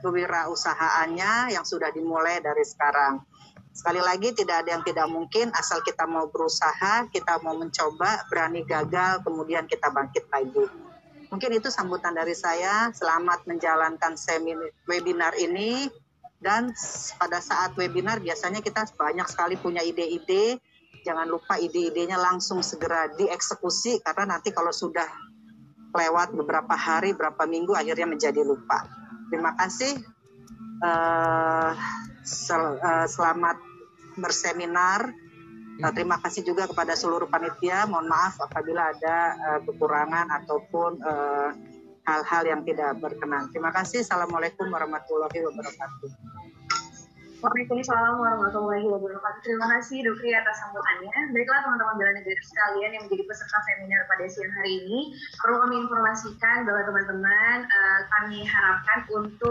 kewirausahaannya yang sudah dimulai dari sekarang. Sekali lagi tidak ada yang tidak mungkin asal kita mau berusaha, kita mau mencoba, berani gagal, kemudian kita bangkit lagi. Mungkin itu sambutan dari saya. Selamat menjalankan seminar webinar ini dan pada saat webinar biasanya kita banyak sekali punya ide-ide. Jangan lupa ide-idenya langsung segera dieksekusi karena nanti kalau sudah lewat beberapa hari, beberapa minggu akhirnya menjadi lupa. Terima kasih. Uh, sel, uh, selamat berseminar. Uh, terima kasih juga kepada seluruh panitia. Mohon maaf apabila ada uh, kekurangan ataupun hal-hal uh, yang tidak berkenan. Terima kasih. Assalamualaikum warahmatullahi wabarakatuh. Waalaikumsalam warahmatullahi wabarakatuh. Terima kasih Dukri atas sambutannya. Baiklah teman-teman bela negara sekalian yang menjadi peserta seminar pada siang hari ini, perlu kami informasikan bahwa teman-teman uh, kami harapkan untuk